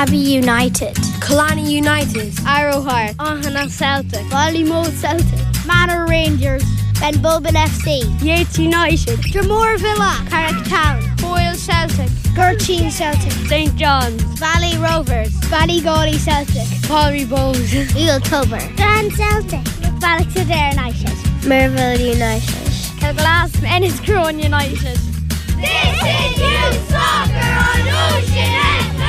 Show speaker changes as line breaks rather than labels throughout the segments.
Abbey United,
Killarney United,
Arrow Harps,
Ohana Celtic,
Ballymote Celtic,
Manor Rangers, Ben Bulbin FC,
Yeats United,
Drumore Villa, Carrick Town,
Foyle Celtic,
Gurteen Celtic,
St John's,
Valley Rovers, Ballygawley Celtic,
Palmy Bowes,
Real Tubber, Strand Celtic, Ballisodare United,
Merville United,
Kilglass Enniscrone United.
This is Youth Soccer on Ocean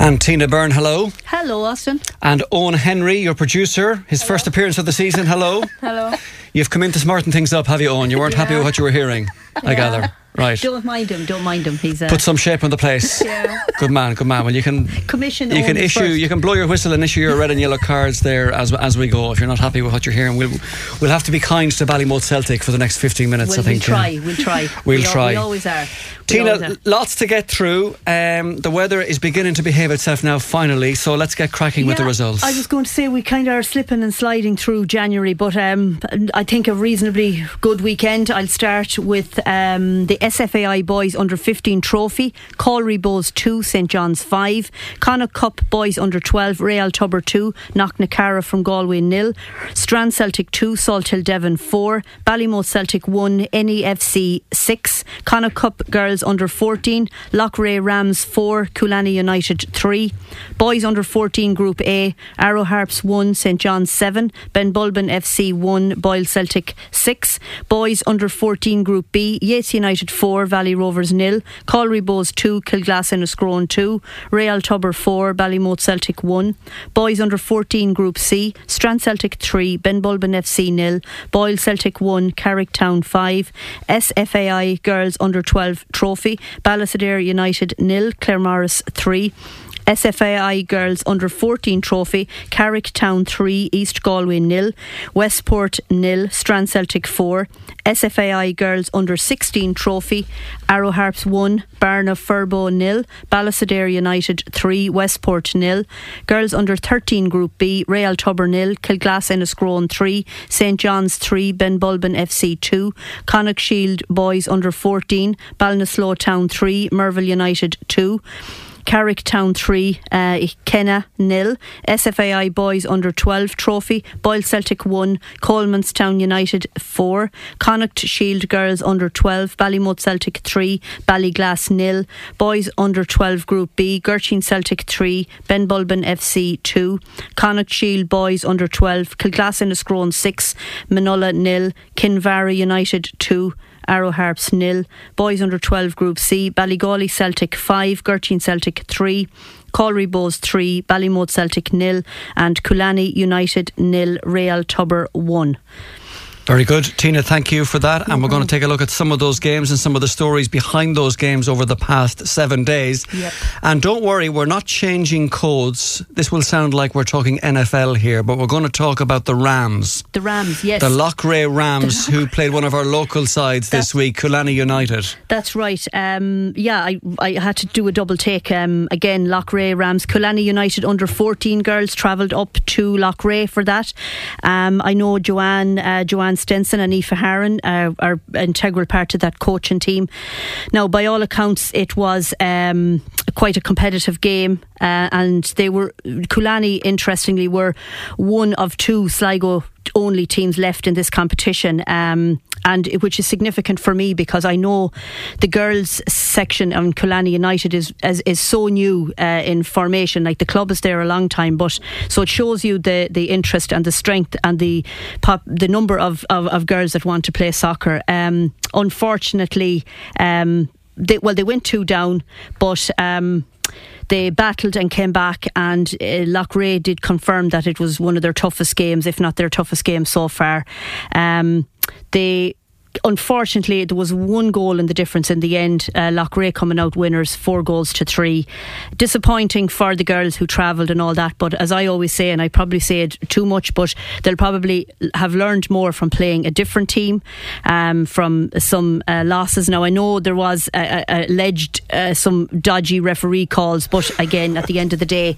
And Tina Byrne, hello.
Hello, Austin.
And Owen Henry, your producer, his first appearance of the season, hello.
Hello.
You've come in to smarten things up, have you, Owen? You weren't happy with what you were hearing, I gather. Right.
Don't mind him. Don't mind him. He's a
Put some shape on the place.
Yeah.
Good man, good man. Well, you can
commission.
you can issue
first.
you can blow your whistle and issue your red and yellow cards there as as we go. If you're not happy with what you're hearing, we'll we'll have to be kind to Ballymote Celtic for the next 15 minutes.
We'll,
I think.
we'll try. We'll try.
We'll
we
try.
we always are. We
Tina,
always are.
lots to get through. Um, the weather is beginning to behave itself now, finally. So let's get cracking with the results.
I was going to say we kind of are slipping and sliding through January, but um, I think a reasonably good weekend. I'll start with um, the SFAI Boys Under 15 Trophy, Calry Bohs 2, St John's 5, Connacht Cup Boys Under 12, Real Tubber 2, Knocknacarra from Galway nil, Strand Celtic 2, Salthill Devon 4, Ballymote Celtic 1, NEFC 6, Connacht Cup Girls Under 14, Lochray Rams 4, Coolaney United 3, Boys Under 14 Group A, Arrow Harps 1, St John's 7, Ben Bulbin FC 1, Boyle Celtic 6, Boys Under 14 Group B, Yeats United 4, Valley Rovers nil, Calry Bohs 2, Kilglass Enniscrone 2, Real Tubber 4, Ballymote Celtic 1, Boys Under 14 Group C, Strand Celtic 3, Ben Bulbin FC nil, Boyle Celtic 1, Carrick Town 5, SFAI Girls Under 12 Trophy, Ballisodare United nil, Claremorris 3, SFAI Girls Under 14 Trophy, Carrick Town 3, East Galway nil, Westport nil, Strand Celtic 4, SFAI Girls Under 16 Trophy, Arrow Harps 1, Barna Furbo nil, Ballisodare United 3, Westport nil, Girls Under 13 Group B, Real Tubber nil, Kilglass Enniscrone 3, St John's 3, Ben Bulbin FC 2, Connacht Shield Boys Under 14, Ballinasloe Town 3, Merville United 2, Carrick Town 3, uh, Kenna nil. SFAI Boys Under 12 Trophy, Boyle Celtic 1, Colemanstown United 4, Connacht Shield Girls Under 12, Ballymote Celtic 3, Ballyglass nil. Boys Under 12 Group B, Gurteen Celtic 3, Ben Bulbin FC 2, Connacht Shield Boys Under 12, Kilglass Enniscrone 6, Manulla nil, Kinvara United 2, Arrow Harps nil, Boys Under 12 Group C, Ballygawley Celtic 5, Gurteen Celtic 3, Calry Bohs 3, Ballymote Celtic nil, and Coolaney United nil, Real Tubber 1.
Very good. Tina, thank you for that. And we're going to take a look at some of those games and some of the stories behind those games over the past seven days.
Yep.
And don't worry, we're not changing codes. This will sound like we're talking NFL here, but we're going to talk about the Rams.
The Rams, yes.
The Lochray Rams, who played one of our local sides this week, Coolaney United.
That's right. Um, yeah, I, I had to do a double take. Um, again, Lochray Rams, Coolaney United under 14 girls travelled up to Lochray for that. Um, I know Joanne, uh, Joanne Stenson and Aoife Harron uh, are integral part of that coaching team. Now, by all accounts, it was um, quite a competitive game, uh, and they were Coolaney. Interestingly, were one of two Sligo only teams left in this competition, um, and which is significant for me because I know the girls section on Coolaney United is is, is so new uh, in formation. Like the club is there a long time, but so it shows you the the interest and the strength and the pop, the number of, of, of girls that want to play soccer. Um, unfortunately, um, they, well they went two down, but. Um, they battled and came back, and uh, Lochray did confirm that it was one of their toughest games, if not their toughest game so far. Um, they. Unfortunately, there was one goal in the difference in the end. Uh, coming out winners, four goals to three. Disappointing for the girls who travelled and all that. But as I always say, and I probably say it too much, but they'll probably have learned more from playing a different team, um, from some uh, losses. Now I know there was uh, uh, alleged uh, some dodgy referee calls, but again, at the end of the day,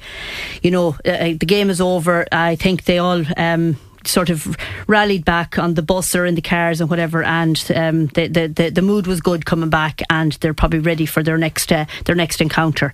you know, uh, the game is over. I think they all. Um, sort of rallied back on the bus or in the cars and whatever, and um, the, the, the the mood was good coming back, and they're probably ready for their next uh, their next encounter.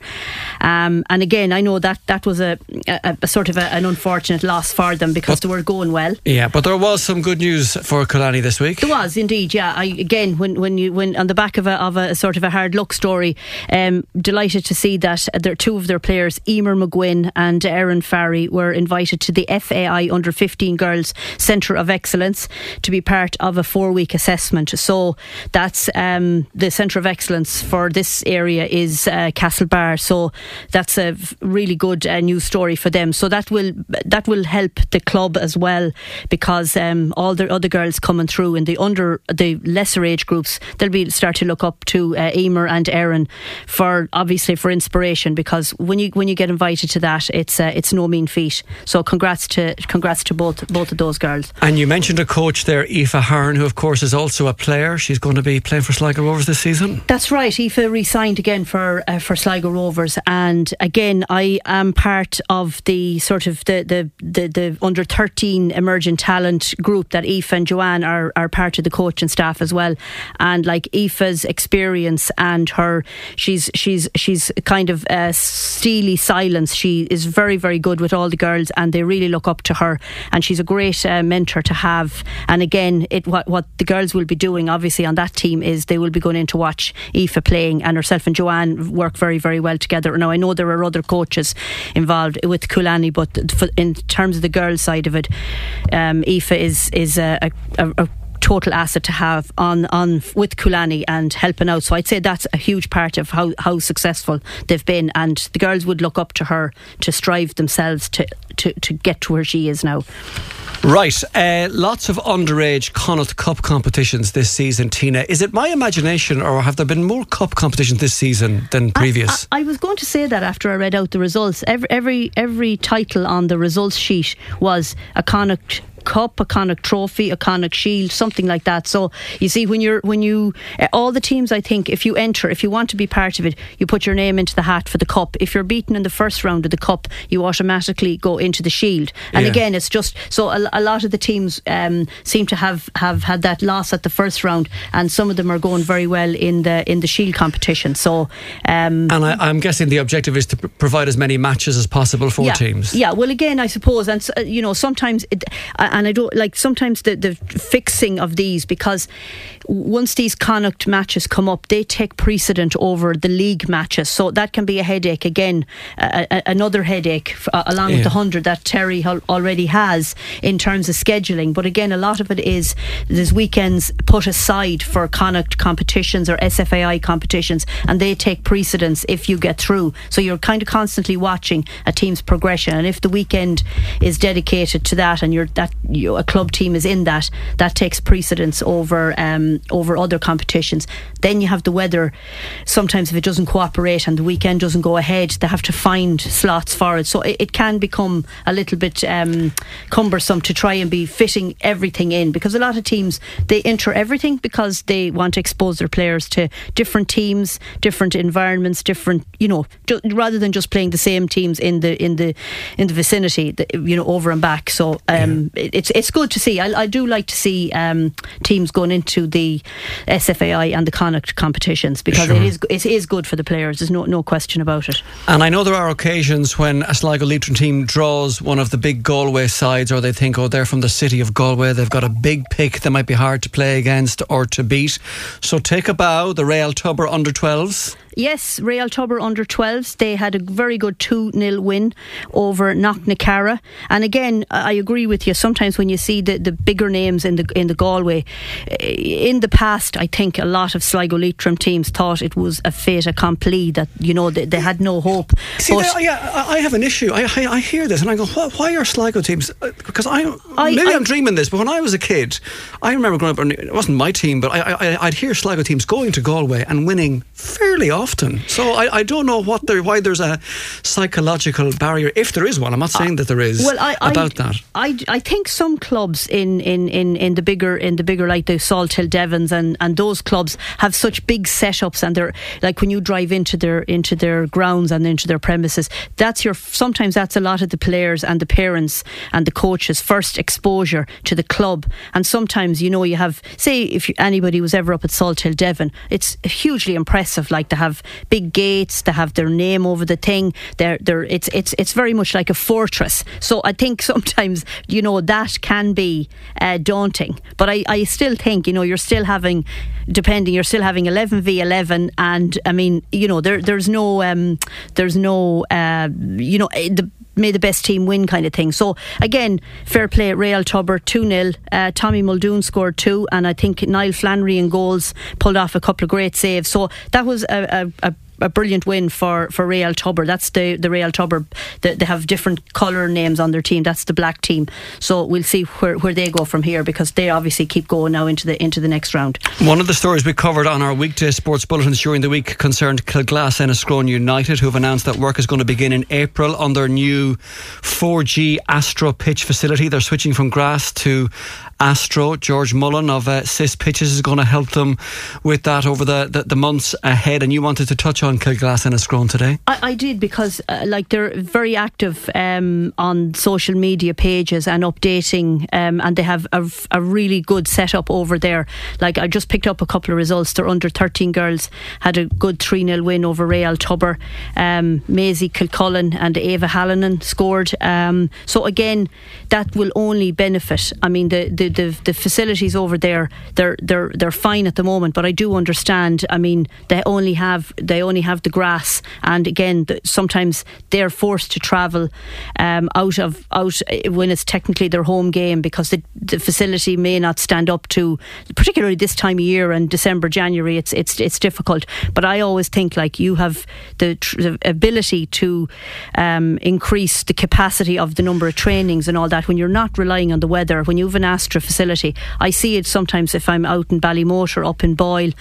Um, and again, I know that that was a, a, a sort of a, an unfortunate loss for them because they were going well.
Yeah, but there was some good news for Killarney this week.
There was indeed, yeah. I, again, when when you when on the back of a of a sort of a hard luck story, um, delighted to see that there two of their players, Emer McGuinn and Erin Farry, were invited to the FAI Under 15 Girls Centre of Excellence to be part of a four week assessment. So that's um, the Centre of Excellence for this area is uh, Castlebar. So that's a really good uh, news story for them. So that will that will help the club as well because um, all the other girls coming through in the under the lesser age groups, they'll be start to look up to uh, Emer and Erin for obviously for inspiration because when you when you get invited to that, it's uh, it's no mean feat. So congrats to congrats to both both of those girls.
And you mentioned a coach there, Aoife Hearn, who of course is also a player. She's going to be playing for Sligo Rovers this season.
That's right. Aoife re-signed again for uh, for Sligo Rovers, and again I am part of the sort of the the the, the under thirteen emerging talent group that Aoife and Joanne are are part of the coaching staff as well. And like Aoife's experience and her, she's she's she's kind of a steely silence. She is very very good with all the girls, and they really look up to her. And she's a great uh, mentor to have. And again, it what what the girls will be doing obviously on that team is they will be going in to watch Aoife playing, and herself and Joanne work very very well together. Now I know there are other coaches involved with Coolaney, but in terms of the girls side of it, um, Aoife is is a, a, a total asset to have on on with Coolaney and helping out. So I'd say that's a huge part of how, how successful they've been, and the girls would look up to her to strive themselves to to, to get to where she is now.
Right, uh, lots of underage Connacht Cup competitions this season. Tina, is it my imagination, or have there been more cup competitions this season than previous?
I, I, I was going to say that after I read out the results. Every every every title on the results sheet was a Connacht Cup, a Connacht Trophy, a Connacht Shield, something like that. So you see, when you're when you uh, all the teams, I think if you enter, if you want to be part of it, you put your name into the hat for the cup. If you're beaten in the first round of the cup, you automatically go into the Shield. And yeah. again, it's just so a, a lot of the teams um, seem to have have had that loss at the first round, and some of them are going very well in the in the Shield competition. So, um,
and I, am guessing the objective is to pr- provide as many matches as possible for
yeah,
teams.
Yeah. Well, again, I suppose, and uh, you know, sometimes. It, and I don't like sometimes the, the fixing of these because once these Connacht matches come up, they take precedent over the league matches. So that can be a headache again, another headache uh, along yeah. with the hundred that Terry already has in terms of scheduling. But again, a lot of it is there's weekends put aside for Connacht competitions or SFAI competitions, and they take precedence if you get through. So you're kind of constantly watching a team's progression, and if the weekend is dedicated to that, and you're that you a club team is in that, that takes precedence over um, over other competitions. Then you have the weather. Sometimes if it doesn't cooperate and the weekend doesn't go ahead, they have to find slots for it. So it, it can become a little bit um, cumbersome to try and be fitting everything in because a lot of teams they enter everything because they want to expose their players to different teams, different environments, different you know, ju- rather than just playing the same teams in the in the in the vicinity, you know, over and back. So um, yeah. it, it's it's good to see. I, I do like to see um, teams going into the SFAI and the Connacht competitions because sure. it is it is good for the players. There's no no question about it.
And I know there are occasions when a Sligo Leitrim team draws one of the big Galway sides, or they think, oh, they're from the city of Galway. They've got a big pick. They might be hard to play against or to beat. So take a bow. The Real Tubber under 12s.
Yes, Real Tubber under 12s. They had a very good 2 0 win over Knocknacarra. And again, I agree with you. Sometimes when you see the, the bigger names in the in the Galway, eh, in the past, I think a lot of Sligo Leitrim teams thought it was a fait accompli, that, you know, they, they had no hope.
See, but yeah, I have an issue. I, I, I, hear this and I go, why, why are Sligo teams? Because I, I maybe I, am dreaming this, but when I was a kid, I remember growing up, it wasn't my team, but I, I, I'd hear Sligo teams going to Galway and winning fairly often often. So I, I don't know what there, why there's a psychological barrier, if there is one. I'm not saying that there is.
Well, I,
about
I,
that.
I, I think some clubs in, in, in, in the bigger in the bigger like the Salt Hill Devons and, and those clubs have such big setups and they're like when you drive into their into their grounds and into their premises. That's your sometimes that's a lot of the players and the parents and the coaches first exposure to the club. And sometimes you know you have say if you, anybody was ever up at Salt Hill Devon, it's hugely impressive. Like to have big gates, to have their name over the thing. They're, they're, it's it's it's very much like a fortress. So I think sometimes you know that can be uh, daunting. But I, I still think you know you're still having depending you're still having 11 v 11 and I mean you know there there's no um, there's no uh, you know eh, the may the best team win kind of thing. So again, fair play Real Tubber 2 0. Uh, Tommy Muldoon scored two, and I think Niall Flannery in goals pulled off a couple of great saves. So that was a, a, a a brilliant win for, for Real Tubber. That's the, the Real Tubber. They, they have different colour names on their team. That's the black team. So we'll see where, where they go from here because they obviously keep going now into the into the next round.
One of the stories we covered on our weekday sports bulletins during the week concerned Kilglass Enniscrone United, who have announced that work is going to begin in April on their new 4G Astro pitch facility. They're switching from grass to Astro. George Mullen of uh, CIS Pitches is going to help them with that over the, the, the months ahead. And you wanted to touch on Kilglass and Enniscrone today?
I, I did because, uh, like, they're very active um, on social media pages and updating, um, and they have a, a, really good setup over there. Like, I just picked up a couple of results. Their under 13 girls had a good 3 0 win over Real Tubber. Um, Maisie Kilcullen and Ava Hallinan scored. Um, so, again, that will only benefit. I mean, the, the the, the, facilities over there they're they're they're fine at the moment, but I do understand. I mean, they only have they only have the grass, and again, the, sometimes they're forced to travel um, out of out when it's technically their home game because the, the facility may not stand up to, particularly this time of year and December January. It's it's it's difficult, but I always think like you have the, tr- the ability to um, increase the capacity of the number of trainings and all that when you're not relying on the weather. When you have an Astro facility. I see it sometimes if I'm out in Ballymote or up in Boyle.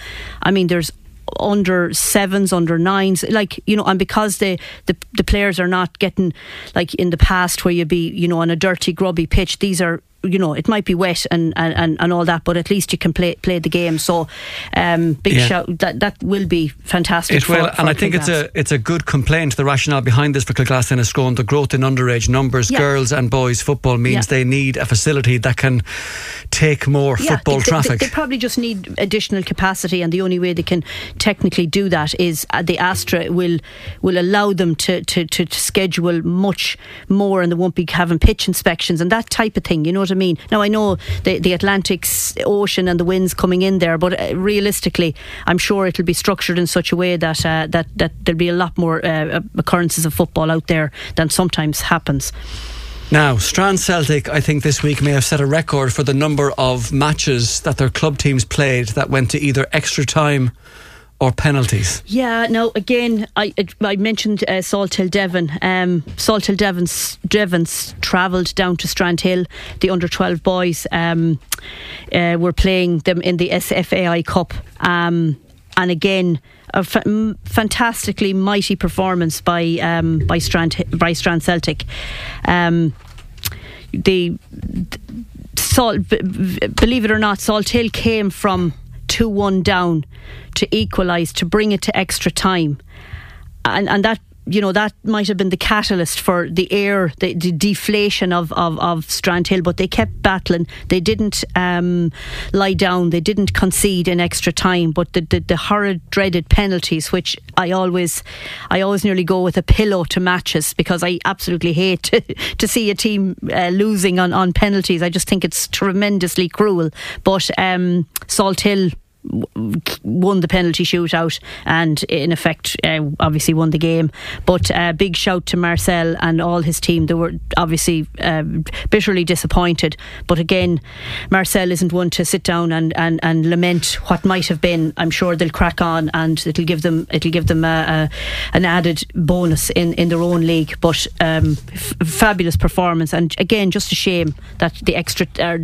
I mean, there's under sevens, under nines, like you know, and because the, the players are not getting like in the past where you'd be, you know, on a dirty, grubby pitch. These are you know, it might be wet and, and, and all that, but at least you can play play the game. So, um, big yeah. shout that that will be fantastic.
It will, for and I think it's a it's a good complaint. The rationale behind this for Kilglass Enniscrone, the growth in underage numbers, yeah. girls and boys football means yeah. they need a facility that can take more football
they,
traffic.
They, they, probably just need additional capacity, and the only way they can technically do that is uh, the Astro will will allow them to, to, to, to schedule much more, and they won't be having pitch inspections and that type of thing. You know what I mean? Now I know the the Atlantic Ocean and the winds coming in there, but uh, realistically, I'm sure it'll be structured in such a way that uh, that that there'll be a lot more uh, occurrences of football out there than sometimes happens.
Now, Strand Celtic, I think this week may have set a record for the number of matches that their club teams played that went to either extra time or penalties?
Yeah, no, again, I I mentioned uh, Devon. Um, Devon's, Devon's travelled down to Strandhill. The under 12 boys um, uh, were playing them in the SFAI Cup. Um, and again, a f- fantastically mighty performance by um, by Strand by Strand Celtic. Um, the Salt, believe it or not, Salt Hill came from 2 1 down to equalise, to bring it to extra time. And, and that you know that might have been the catalyst for the air, the, the deflation of, of, of Strandhill, but they kept battling. They didn't um, lie down. They didn't concede in extra time. But the, the, the horrid, dreaded penalties, which I always, I always nearly go with a pillow to matches because I absolutely hate to, to see a team uh, losing on, on penalties. I just think it's tremendously cruel. But um, Salt Hill won the penalty shootout and in effect uh, obviously won the game. But uh, big shout to Marcel and all his team. They were obviously uh, bitterly disappointed. But again Marcel isn't one to sit down and, and, and lament what might have been. I'm sure they'll crack on and it'll give them it'll give them a, a, an added bonus in, in their own league. But um, f- fabulous performance. And again just a shame that the extra uh,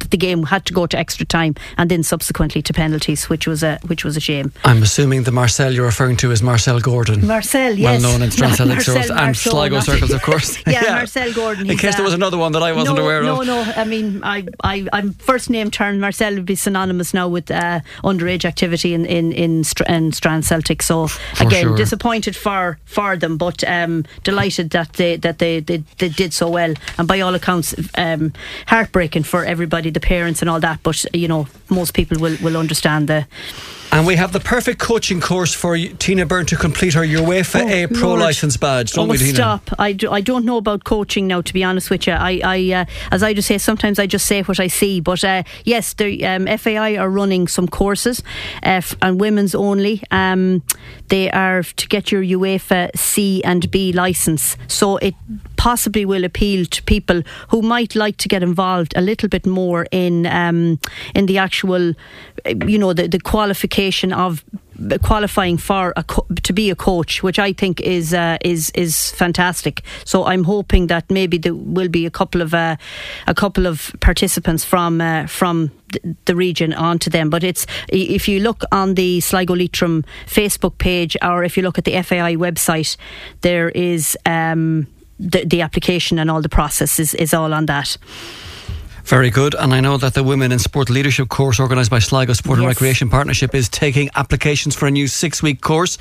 that the game had to go to extra time and then subsequently to penalties, which was a which was a shame.
I'm assuming the Marcel you're referring to is Marcel Gordon.
Marcel, yes.
Well known in Strand Celtic circles and Sligo circles, of course.
yeah, yeah, Marcel Gordon.
In case uh, there was another one that I wasn't
no,
aware
no,
of.
No, no, I mean, I, I, I'm first name turn. Marcel would be synonymous now with uh, underage activity in in in, Str- in Strand Celtic. So
For
again,
sure.
disappointed for for them, but um, delighted that they that they, they, they did so well, and by all accounts, um, heartbreaking for everybody, the parents and all that. But you know, most people will will understand the.
And we have the perfect coaching course for Tina Byrne to complete her UEFA
Oh,
A Pro
Lord.
license badge, don't
oh,
we, Tina?
stop! I, do, I don't know about coaching now. To be honest with you, I, I uh, as I just say, sometimes I just say what I see. But uh, yes, the um, FAI are running some courses, uh, f- and women's only. Um, they are to get your UEFA C and B license, so it possibly will appeal to people who might like to get involved a little bit more in um, in the actual, you know, the, the qualification of qualifying for co- to be a coach, which I think is uh, is is fantastic. So I'm hoping that maybe there will be a couple of uh, a couple of participants from uh, from the region onto them. But it's if you look on the Sligo Leitrim Facebook page, or if you look at the FAI website, there is. Um, the, the application and all the process is, is all on that.
Very good. And I know that the Women in Sport Leadership course organised by Sligo Sport and
Yes.
Recreation Partnership is taking applications for a new six week course,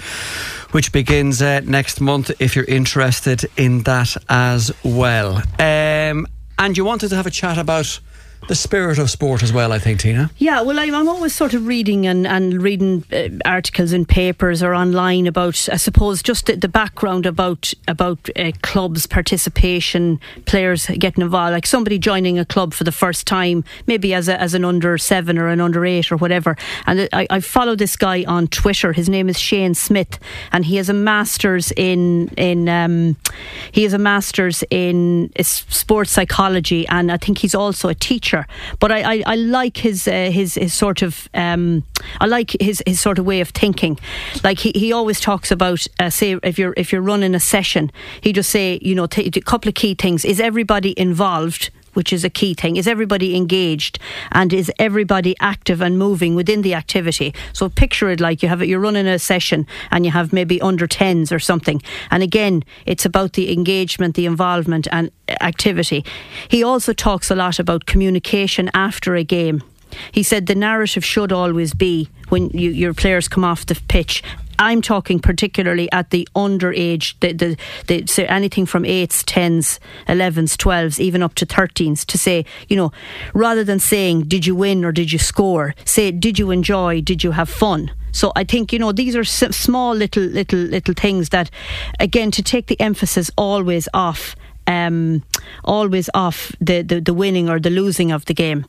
which begins uh, next month if you're interested in that as well. Um, and you wanted to have a chat about the spirit of sport as well, I think, Tina.
Yeah, well, I'm, always sort of reading and, and reading uh, articles in papers or online about, I suppose, just the, the background about about uh, clubs' participation, players getting involved, like somebody joining a club for the first time, maybe as a, as an under seven or an under eight or whatever. And I, I follow this guy on Twitter. His name is Shane Smith, and he has a master's in in um, he has a master's in uh, sports psychology, and I think he's also a teacher. But I, I, I like his uh, his his sort of um, I like his his sort of way of thinking. Like he, he always talks about uh, say if you're if you're running a session, he just say you know t- a couple of key things: is everybody involved? Which is a key thing. Is everybody engaged and is everybody active and moving within the activity? So picture it like you have it, you're running a session and you have maybe under 10s or something. And again, it's about the engagement, the involvement and activity. He also talks a lot about communication after a game. He said the narrative should always be when you, your players come off the pitch. I'm talking particularly at the underage, the, the, the, so anything from 8s, 10s, 11s, 12s, even up to 13s, to say, you know, rather than saying, did you win or did you score, say, did you enjoy, did you have fun? So I think you know these are small little little little things that, again, to take the emphasis always off, um, always off the, the the winning or the losing of the game.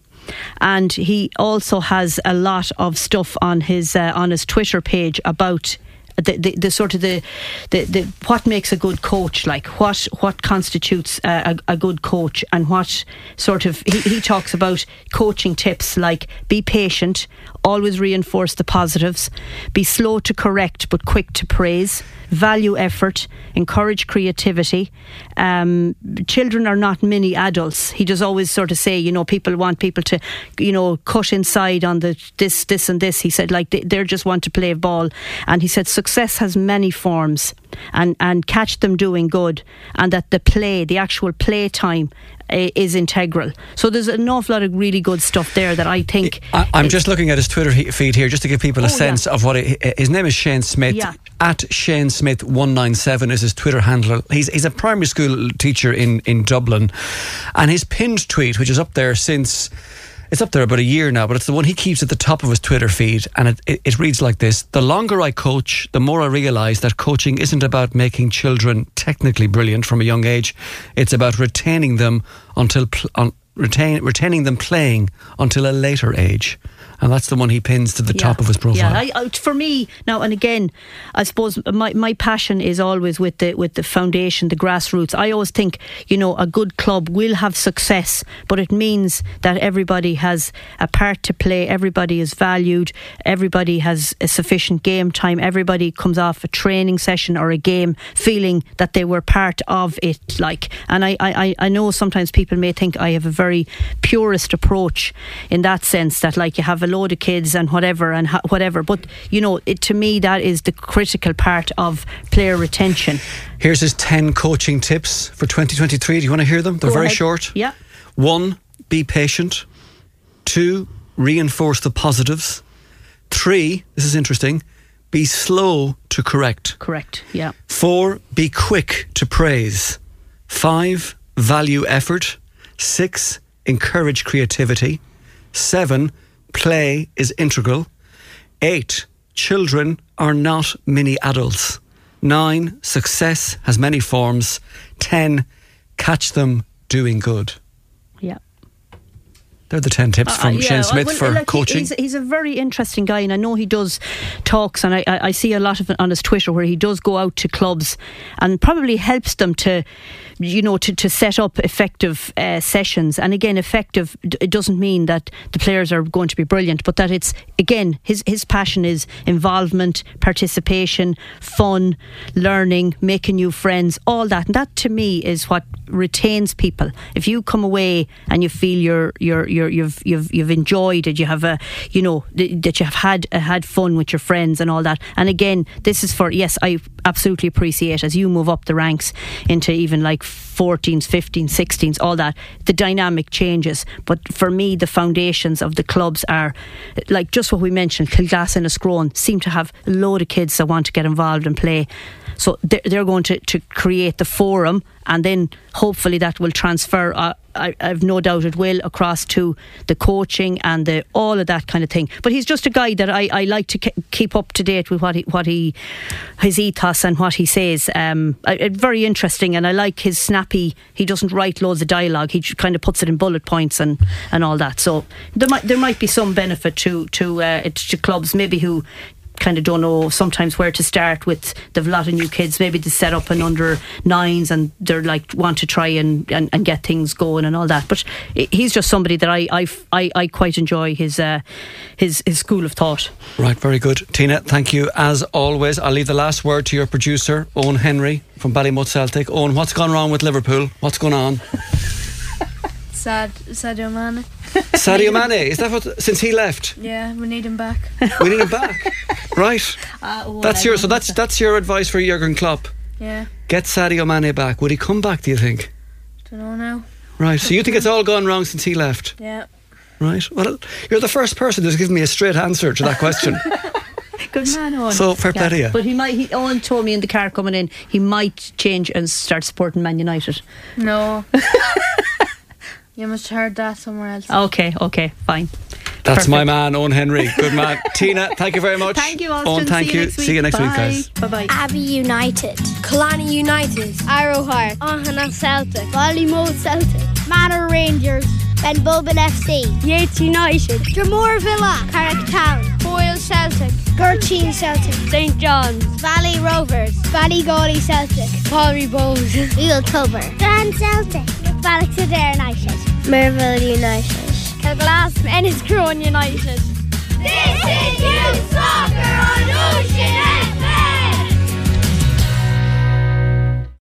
And he also has a lot of stuff on his uh, on his Twitter page about. The, the, the sort of the, the, the what makes a good coach like what what constitutes a, a, a good coach and what sort of he, he talks about coaching tips like be patient always reinforce the positives be slow to correct but quick to praise value effort encourage creativity. Um, children are not mini adults. He does always sort of say you know people want people to you know cut inside on the this this and this. He said like they, they just want to play ball. And he said success has many forms and and catch them doing good and that the play the actual play time uh, is integral so there's an awful lot of really good stuff there that I think
I, I'm just looking at his Twitter feed here just to give people a
Oh,
sense
yeah.
of what it, his name is Shane Smith.
Yeah.
At Shane Smith one nine seven is his Twitter handle. He's he's a primary school teacher in in Dublin, and his pinned tweet, which is up there since. It's up there about a year now, but it's the one he keeps at the top of his Twitter feed. And it, it, it reads like this The longer I coach, the more I realise that coaching isn't about making children technically brilliant from a young age. It's about retaining them until pl- retain, retaining them playing until a later age. And that's the one he pins to the top of his profile.
Yeah, I, I, for me now and again, I suppose my, my passion is always with the with the foundation, the grassroots. I always think you know a good club will have success, but it means that everybody has a part to play. Everybody is valued. Everybody has a sufficient game time. Everybody comes off a training session or a game feeling that they were part of it. Like, and I I, I know sometimes people may think I have a very very purist approach in that sense that like you have a load of kids and whatever and ha- whatever. But you know, it, to me, that is the critical part of player retention.
Here's his 10 coaching tips for 2023. Do you want to hear them? They're
Go
very
ahead.
short.
Yeah.
One, be patient. Two, reinforce the positives. Three, this is interesting, be slow to correct.
Correct. Yeah.
Four, be quick to praise. Five, value effort. Six, encourage creativity. Seven, play is integral. Eight, children are not mini adults. Nine, success has many forms. Ten, catch them doing good.
Yeah.
They're the 10 tips from
Uh, yeah,
Shane Smith
well,
for
like,
coaching.
He's, he's a very interesting guy, and I know he does talks, and I, I, I see a lot of it on his Twitter where he does go out to clubs and probably helps them to, you know, to, to set up effective uh, sessions. And again, effective, it doesn't mean that the players are going to be brilliant, but that it's, again, his, his passion is involvement, participation, fun, learning, making new friends, all that. And that to me is what retains people. If you come away and you feel you're, you're, you're, you've, you've, you've enjoyed it, you have a, you know, that you have had, uh, had fun with your friends and all that. And again, this is for, yes, I absolutely appreciate as you move up the ranks into even like 14s, 15s, 16s, all that, the dynamic changes. But for me, the foundations of the clubs are like just what we mentioned, Kilglass and Enniscrone seem to have a load of kids that want to get involved and play. So they're, they're going to, to create the forum and then hopefully that will transfer. Uh, I, I've no doubt it will across to the coaching and the all of that kind of thing. But he's just a guy that I, I like to ke- keep up to date with what he what he his ethos and what he says. Um, I- very interesting, and I like his snappy. He doesn't write loads of dialogue. He kind of puts it in bullet points and, and all that. So there might there might be some benefit to to uh, to clubs maybe who kind of don't know sometimes where to start with. They've a lot of new kids, maybe to set up an under nines and they're like want to try and, and, and get things going and all that. But he's just somebody that I I, I, I quite enjoy his uh, his his school of thought.
Right, very good. Tina, thank you as always. I'll leave the last word to your producer, Owen Henry from Ballymote Celtic. Owen, what's gone wrong with Liverpool? What's going on?
Sad, Sadio Mane.
Sadio Mane, is that what, since he left?
Yeah, we need him back.
We need him back. Right. Ah, oh, that's your, so that's, that's your advice for Jurgen Klopp.
Yeah,
Get Sadio Mane back. Would he come back, do you think?
don't know now.
Right, so you think it's all gone wrong since he left?
Yeah.
Right. Well, you're the first person who's given me a straight answer to that question.
Good man, Owen.
So, fair play to you.
But he might. He, Owen told me in the car coming in, he might change and start supporting Man United.
No. You must have heard that somewhere else.
Okay, okay, fine.
That's my man, Owen Henry. Good man. Tina, thank you very much.
Thank you, Austin.
Owen, thank
See you
you. See you next week, guys.
Bye bye.
Abbey United.
Killarney United.
Arrow Harps.
Ohana Celtic. Ballymote Celtic. Manor Rangers. Ben Bulbin FC. Yeats United. Drumore Villa. Carrick Town.
Boyle Celtic.
Gurteen Celtic.
St John's.
Valley Rovers. Valley Ballygawley Celtic.
Palmy Bowes.
Real Tubber. Strand Celtic. Ballisodare United.
Merville United.
Kilglass Enniscrone United.
This is Youth Soccer on Ocean